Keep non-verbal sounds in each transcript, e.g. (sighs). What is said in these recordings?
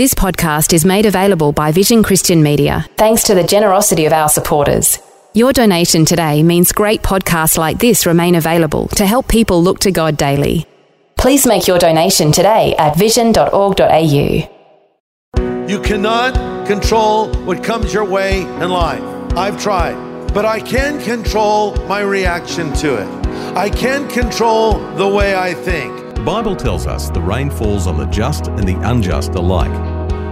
This podcast is made available by Vision Christian Media thanks to the generosity of our supporters. Your donation today means great podcasts like this remain available to help people look to God daily. Please make your donation today at vision.org.au. You cannot control what comes your way in life. I've tried, but I can control my reaction to it. I can control the way I think. The Bible tells us the rain falls on the just and the unjust alike.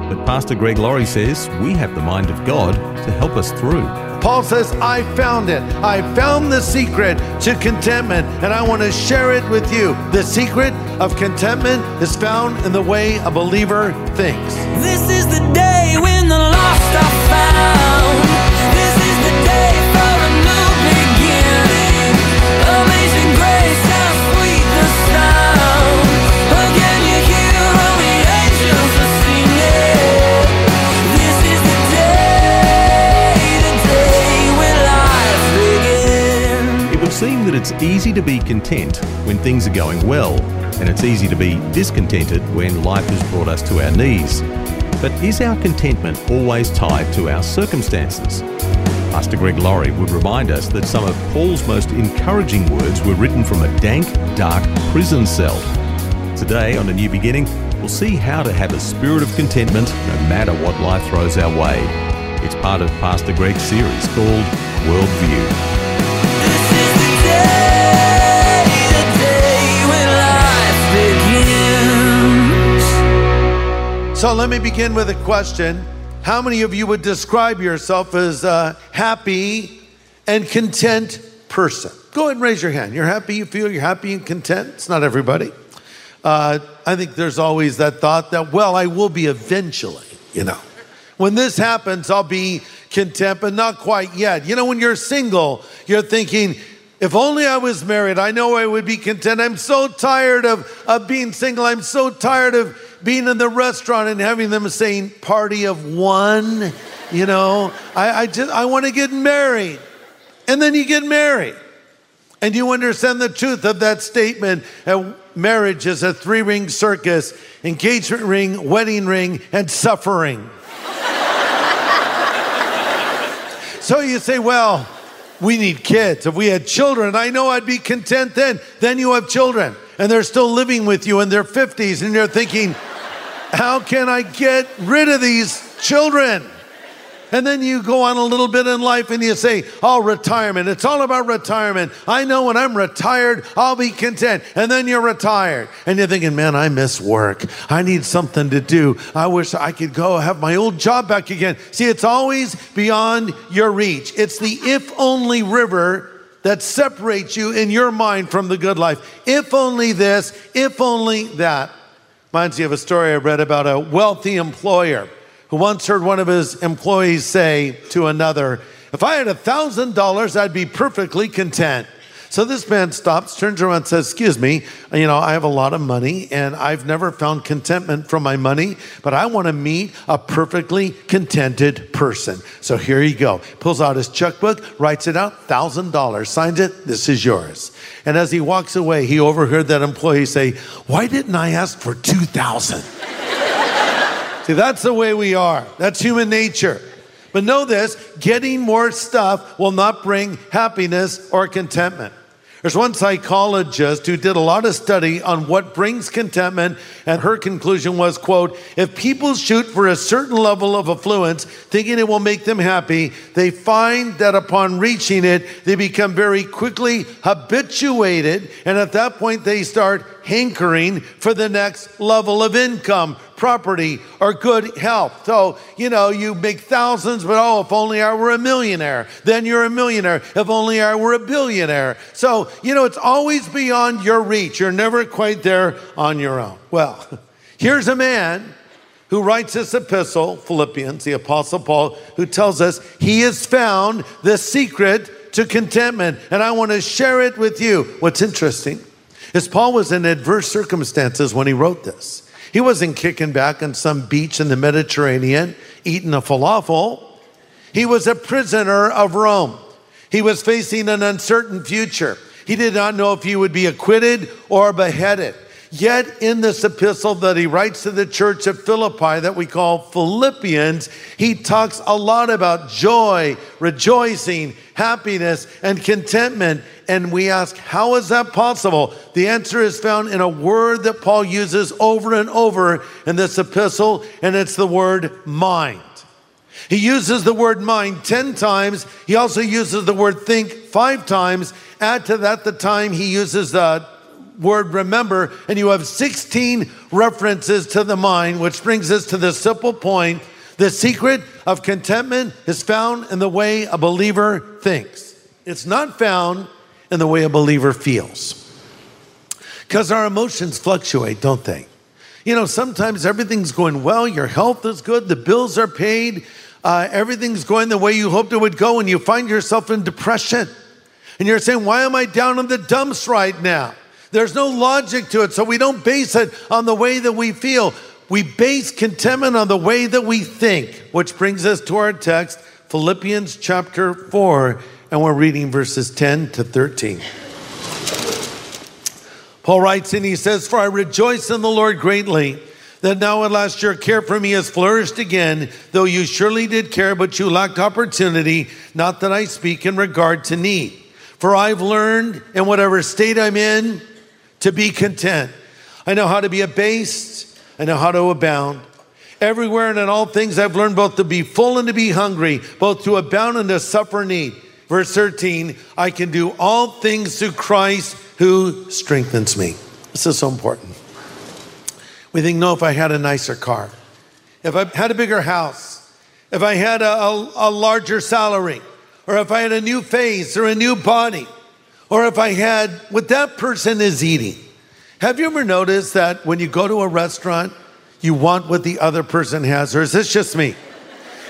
But Pastor Greg Laurie says we have the mind of God to help us through. Paul says, I found it. I found the secret to contentment, and I want to share it with you. The secret of contentment is found in the way a believer thinks. This is the day when the lost are found. This is the day for a new beginning. Amazing grace, how sweet the sound. That it's easy to be content when things are going well, and it's easy to be discontented when life has brought us to our knees. But is our contentment always tied to our circumstances? Pastor Greg Laurie would remind us that some of Paul's most encouraging words were written from a dank, dark prison cell. Today, on A New Beginning, we'll see how to have a spirit of contentment no matter what life throws our way. It's part of Pastor Greg's series called Worldview. So let me begin with a question. How many of you would describe yourself as a happy and content person? Go ahead and raise your hand. You're happy, you feel you're happy and content? It's not everybody. Uh, I think there's always that thought that, well, I will be eventually, you know. When this happens, I'll be content, but not quite yet. You know, when you're single, you're thinking, if only I was married, I know I would be content. I'm so tired of, of being single. I'm so tired of being in the restaurant and having them saying party of one. You know, I, I just I want to get married. And then you get married. And you understand the truth of that statement. Uh, marriage is a three ring circus engagement ring, wedding ring, and suffering. (laughs) so you say, well, we need kids. If we had children, I know I'd be content then. Then you have children and they're still living with you in their 50s, and you're thinking, how can I get rid of these children? And then you go on a little bit in life and you say, Oh, retirement. It's all about retirement. I know when I'm retired, I'll be content. And then you're retired. And you're thinking, Man, I miss work. I need something to do. I wish I could go have my old job back again. See, it's always beyond your reach. It's the if only river that separates you in your mind from the good life. If only this, if only that. Reminds me of a story I read about a wealthy employer who once heard one of his employees say to another, If I had a thousand dollars, I'd be perfectly content. So this man stops, turns around, says, Excuse me, you know, I have a lot of money and I've never found contentment from my money, but I want to meet a perfectly contented person. So here you go. Pulls out his checkbook, writes it out, thousand dollars, signs it, this is yours. And as he walks away, he overheard that employee say, Why didn't I ask for two thousand? (laughs) See, that's the way we are. That's human nature. But know this getting more stuff will not bring happiness or contentment. There's one psychologist who did a lot of study on what brings contentment, and her conclusion was, quote, if people shoot for a certain level of affluence, thinking it will make them happy, they find that upon reaching it, they become very quickly habituated, and at that point they start hankering for the next level of income, property, or good health. So, you know, you make thousands, but oh, if only I were a millionaire. Then you're a millionaire. If only I were a billionaire. So, you know, it's always beyond your reach. You're never quite there on your own. Well, (laughs) here's a man who writes this epistle, Philippians, the Apostle Paul, who tells us he has found the secret to contentment. And I want to share it with you. What's interesting is Paul was in adverse circumstances when he wrote this. He wasn't kicking back on some beach in the Mediterranean eating a falafel. He was a prisoner of Rome. He was facing an uncertain future. He did not know if he would be acquitted or beheaded. Yet, in this epistle that he writes to the church of Philippi, that we call Philippians, he talks a lot about joy, rejoicing, happiness, and contentment. And we ask, how is that possible? The answer is found in a word that Paul uses over and over in this epistle, and it's the word mind. He uses the word mind 10 times. He also uses the word think five times. Add to that the time he uses the word remember, and you have 16 references to the mind, which brings us to the simple point. The secret of contentment is found in the way a believer thinks. It's not found in the way a believer feels. Because our emotions fluctuate, don't they? You know, sometimes everything's going well, your health is good, the bills are paid, uh, everything's going the way you hoped it would go, and you find yourself in depression. And you're saying, Why am I down in the dumps right now? There's no logic to it, so we don't base it on the way that we feel. We base contentment on the way that we think, which brings us to our text, Philippians chapter 4, and we're reading verses 10 to 13. Paul writes and he says, For I rejoice in the Lord greatly that now at last your care for me has flourished again, though you surely did care, but you lacked opportunity. Not that I speak in regard to need. For I've learned in whatever state I'm in to be content. I know how to be abased, I know how to abound. Everywhere and in all things I've learned both to be full and to be hungry, both to abound and to suffer need. Verse 13, I can do all things through Christ who strengthens me. This is so important. We think, no, if I had a nicer car, if I had a bigger house, if I had a, a, a larger salary, or if I had a new face or a new body, or if I had what that person is eating. Have you ever noticed that when you go to a restaurant, you want what the other person has, or is this just me?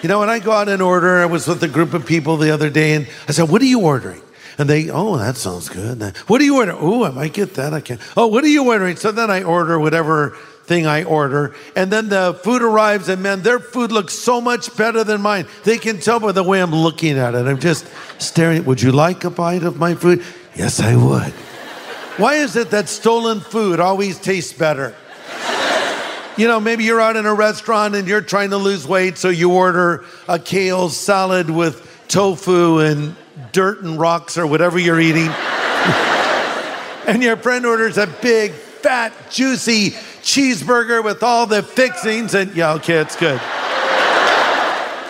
You know, when I go out and order, I was with a group of people the other day, and I said, What are you ordering? And they, oh, that sounds good. What are you ordering? Oh, I might get that. I can. Oh, what are you ordering? So then I order whatever thing I order. And then the food arrives, and man, their food looks so much better than mine. They can tell by the way I'm looking at it. I'm just staring. Would you like a bite of my food? Yes, I would. Why is it that stolen food always tastes better? You know, maybe you're out in a restaurant and you're trying to lose weight, so you order a kale salad with tofu and dirt and rocks or whatever you're eating. (laughs) and your friend orders a big, fat, juicy cheeseburger with all the fixings, and yeah, okay, it's good.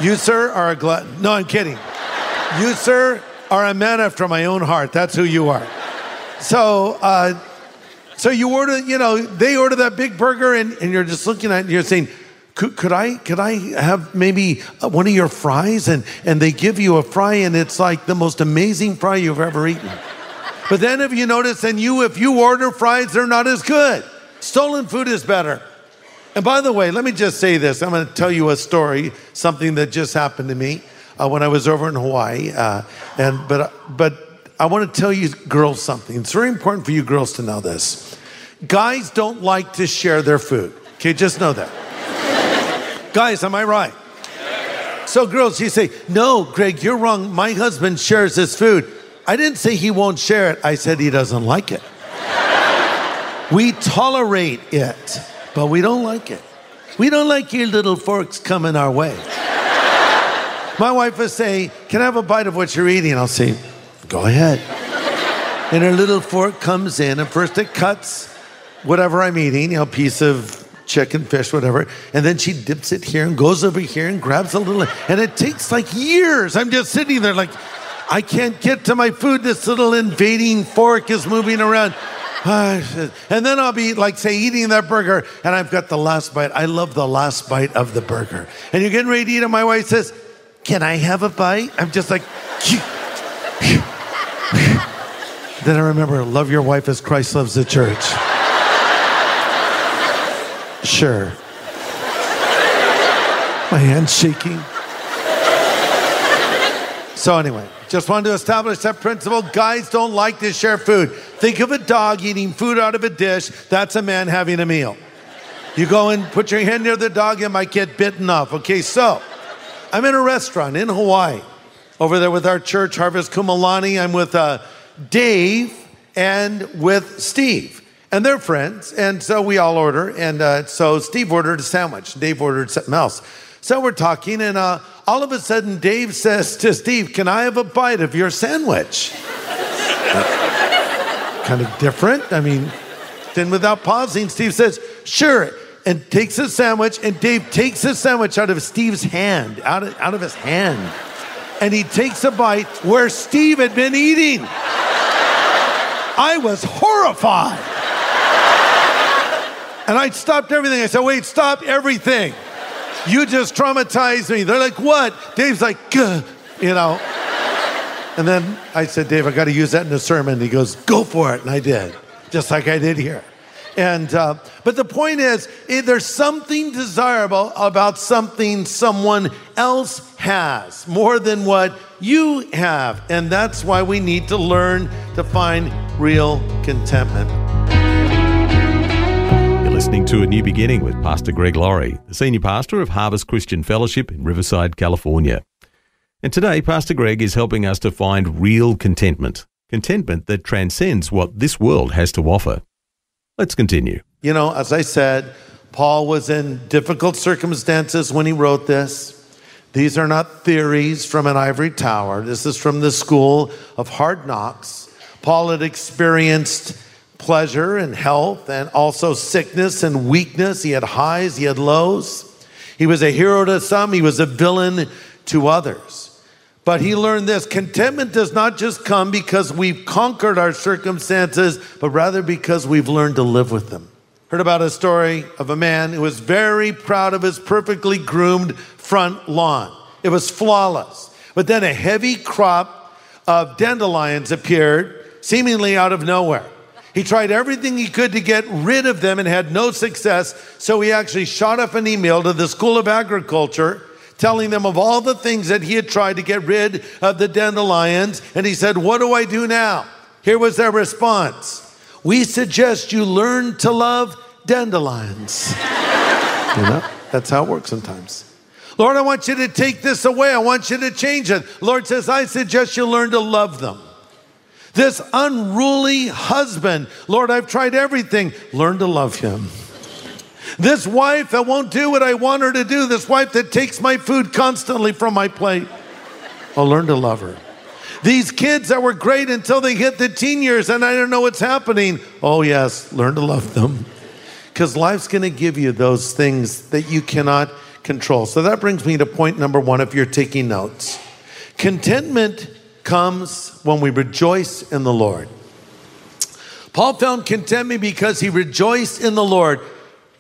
You, sir, are a glutton. No, I'm kidding. You, sir, are a man after my own heart. That's who you are. So, uh, so you order, you know, they order that big burger, and, and you're just looking at it, and you're saying, could, could I could I have maybe uh, one of your fries? And and they give you a fry, and it's like the most amazing fry you've ever eaten. But then, if you notice, and you if you order fries, they're not as good. Stolen food is better. And by the way, let me just say this. I'm going to tell you a story, something that just happened to me uh, when I was over in Hawaii. Uh, and but but I want to tell you girls something. It's very important for you girls to know this. Guys don't like to share their food. Okay, just know that. (laughs) Guys, am I right? So, girls, you say, No, Greg, you're wrong. My husband shares his food. I didn't say he won't share it, I said he doesn't like it. (laughs) we tolerate it, but we don't like it. We don't like your little forks coming our way. My wife will say, Can I have a bite of what you're eating? And I'll say, Go ahead. And her little fork comes in, and first it cuts whatever I'm eating, you know, a piece of chicken, fish, whatever. And then she dips it here and goes over here and grabs a little. And it takes like years. I'm just sitting there like, I can't get to my food. This little invading fork is moving around. (sighs) and then I'll be like, say, eating that burger, and I've got the last bite. I love the last bite of the burger. And you're getting ready to eat it. My wife says, Can I have a bite? I'm just like, then I remember, love your wife as Christ loves the church. Sure. My hand's shaking. So, anyway, just wanted to establish that principle. Guys don't like to share food. Think of a dog eating food out of a dish. That's a man having a meal. You go and put your hand near the dog, it might get bitten off. Okay, so I'm in a restaurant in Hawaii over there with our church, Harvest Kumulani. I'm with uh, Dave and with Steve. And they're friends. And so we all order. And uh, so Steve ordered a sandwich, Dave ordered something else. So we're talking, and uh, all of a sudden, Dave (laughs) says to Steve, Can I have a bite of your sandwich? (laughs) kind of different. I mean, then without pausing, Steve says, Sure. And takes a sandwich, and Dave takes the sandwich out of Steve's hand, out of, out of his hand. And he takes a bite where Steve had been eating. I was horrified. And I stopped everything. I said, Wait, stop everything. You just traumatized me. They're like, What? Dave's like, Gah, you know. And then I said, Dave, I got to use that in a sermon. He goes, Go for it. And I did, just like I did here. And, uh, but the point is, there's something desirable about something someone else has more than what you have. And that's why we need to learn to find real contentment. You're listening to A New Beginning with Pastor Greg Laurie, the senior pastor of Harvest Christian Fellowship in Riverside, California. And today, Pastor Greg is helping us to find real contentment, contentment that transcends what this world has to offer. Let's continue. You know, as I said, Paul was in difficult circumstances when he wrote this. These are not theories from an ivory tower. This is from the school of hard knocks. Paul had experienced pleasure and health and also sickness and weakness. He had highs, he had lows. He was a hero to some, he was a villain to others. But he learned this contentment does not just come because we've conquered our circumstances, but rather because we've learned to live with them. Heard about a story of a man who was very proud of his perfectly groomed front lawn. It was flawless. But then a heavy crop of dandelions appeared, seemingly out of nowhere. He tried everything he could to get rid of them and had no success, so he actually shot off an email to the School of Agriculture telling them of all the things that he had tried to get rid of the dandelions. And he said, What do I do now? Here was their response We suggest you learn to love dandelions. (laughs) you know, that's how it works sometimes. Lord, I want you to take this away. I want you to change it. Lord says, I suggest you learn to love them. This unruly husband, Lord, I've tried everything. Learn to love him. This wife that won't do what I want her to do, this wife that takes my food constantly from my plate, I'll learn to love her. These kids that were great until they hit the teen years and I don't know what's happening. Oh, yes, learn to love them. Because life's going to give you those things that you cannot control. So that brings me to point number one if you're taking notes. Contentment comes when we rejoice in the Lord. Paul found contentment because he rejoiced in the Lord.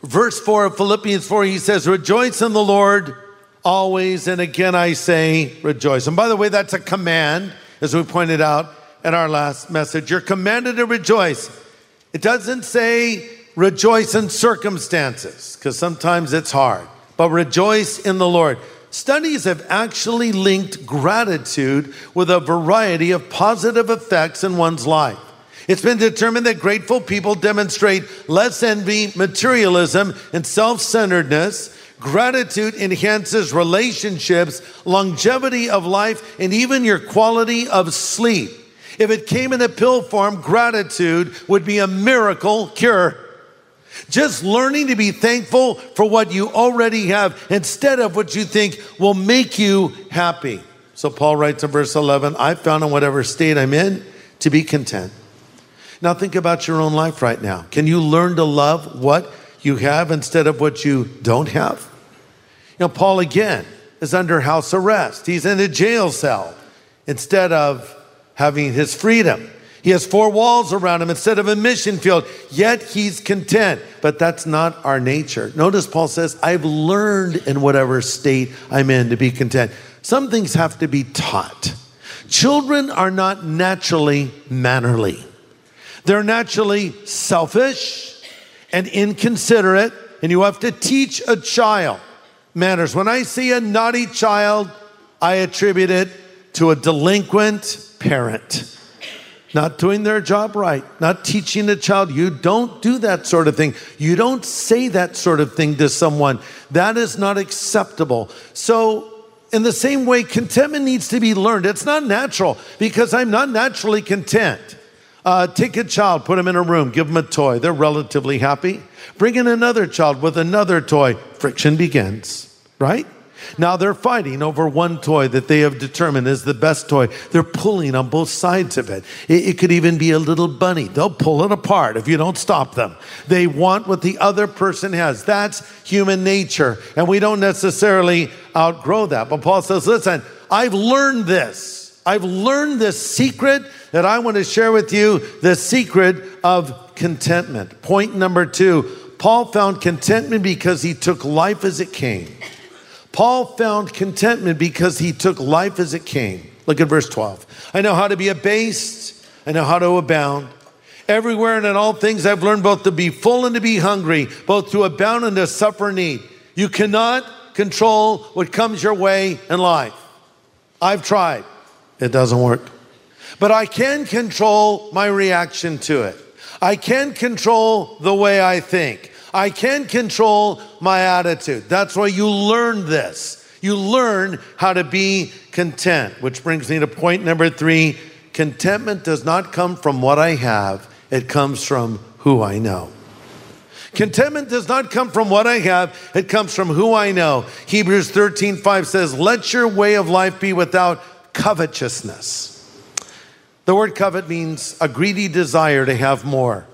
Verse 4 of Philippians 4, he says, Rejoice in the Lord always, and again I say, rejoice. And by the way, that's a command, as we pointed out in our last message. You're commanded to rejoice. It doesn't say rejoice in circumstances, because sometimes it's hard, but rejoice in the Lord. Studies have actually linked gratitude with a variety of positive effects in one's life. It's been determined that grateful people demonstrate less envy, materialism, and self centeredness. Gratitude enhances relationships, longevity of life, and even your quality of sleep. If it came in a pill form, gratitude would be a miracle cure. Just learning to be thankful for what you already have instead of what you think will make you happy. So Paul writes in verse 11 I found in whatever state I'm in to be content. Now think about your own life right now. Can you learn to love what you have instead of what you don't have? You know, Paul again is under house arrest. He's in a jail cell instead of having his freedom. He has four walls around him instead of a mission field, yet he's content. But that's not our nature. Notice Paul says, I've learned in whatever state I'm in to be content. Some things have to be taught. Children are not naturally mannerly. They're naturally selfish and inconsiderate, and you have to teach a child manners. When I see a naughty child, I attribute it to a delinquent parent. Not doing their job right, not teaching the child. You don't do that sort of thing. You don't say that sort of thing to someone. That is not acceptable. So, in the same way, contentment needs to be learned. It's not natural because I'm not naturally content. Uh, take a child, put them in a room, give them a toy. They're relatively happy. Bring in another child with another toy. Friction begins, right? Now they're fighting over one toy that they have determined is the best toy. They're pulling on both sides of it. it. It could even be a little bunny. They'll pull it apart if you don't stop them. They want what the other person has. That's human nature. And we don't necessarily outgrow that. But Paul says, listen, I've learned this. I've learned this secret that I want to share with you the secret of contentment. Point number two Paul found contentment because he took life as it came. Paul found contentment because he took life as it came. Look at verse 12. I know how to be abased, I know how to abound. Everywhere and in all things, I've learned both to be full and to be hungry, both to abound and to suffer need. You cannot control what comes your way in life. I've tried, it doesn't work. But I can control my reaction to it. I can control the way I think. I can control my attitude. That's why you learn this. You learn how to be content, which brings me to point number three contentment does not come from what I have, it comes from who I know. Contentment does not come from what I have, it comes from who I know. Hebrews 13 5 says, Let your way of life be without covetousness. The word covet means a greedy desire to have more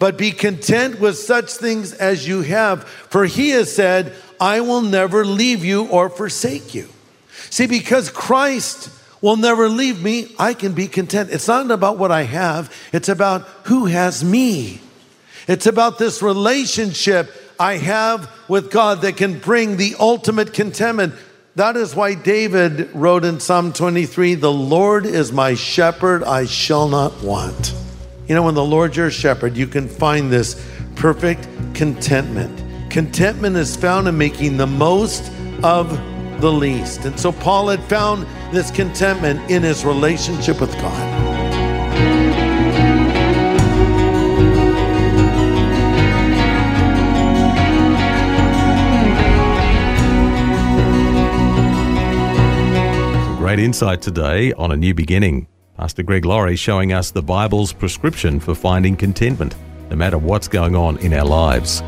but be content with such things as you have. For he has said, I will never leave you or forsake you. See, because Christ will never leave me, I can be content. It's not about what I have, it's about who has me. It's about this relationship I have with God that can bring the ultimate contentment. That is why David wrote in Psalm 23 The Lord is my shepherd, I shall not want. You know, when the Lord's your shepherd, you can find this perfect contentment. Contentment is found in making the most of the least. And so Paul had found this contentment in his relationship with God. Great insight today on a new beginning. Pastor Greg Laurie showing us the Bible's prescription for finding contentment, no matter what's going on in our lives.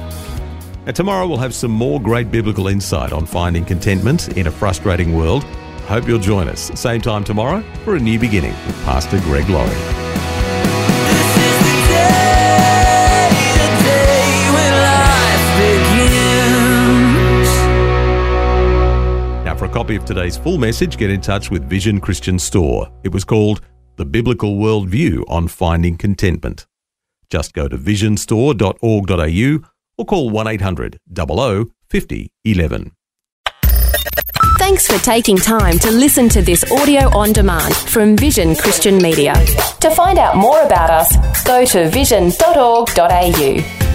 And tomorrow we'll have some more great biblical insight on finding contentment in a frustrating world. Hope you'll join us same time tomorrow for a new beginning with Pastor Greg Laurie. Copy of today's full message, get in touch with Vision Christian Store. It was called The Biblical Worldview on Finding Contentment. Just go to visionstore.org.au or call 1 800 00 50 11. Thanks for taking time to listen to this audio on demand from Vision Christian Media. To find out more about us, go to vision.org.au.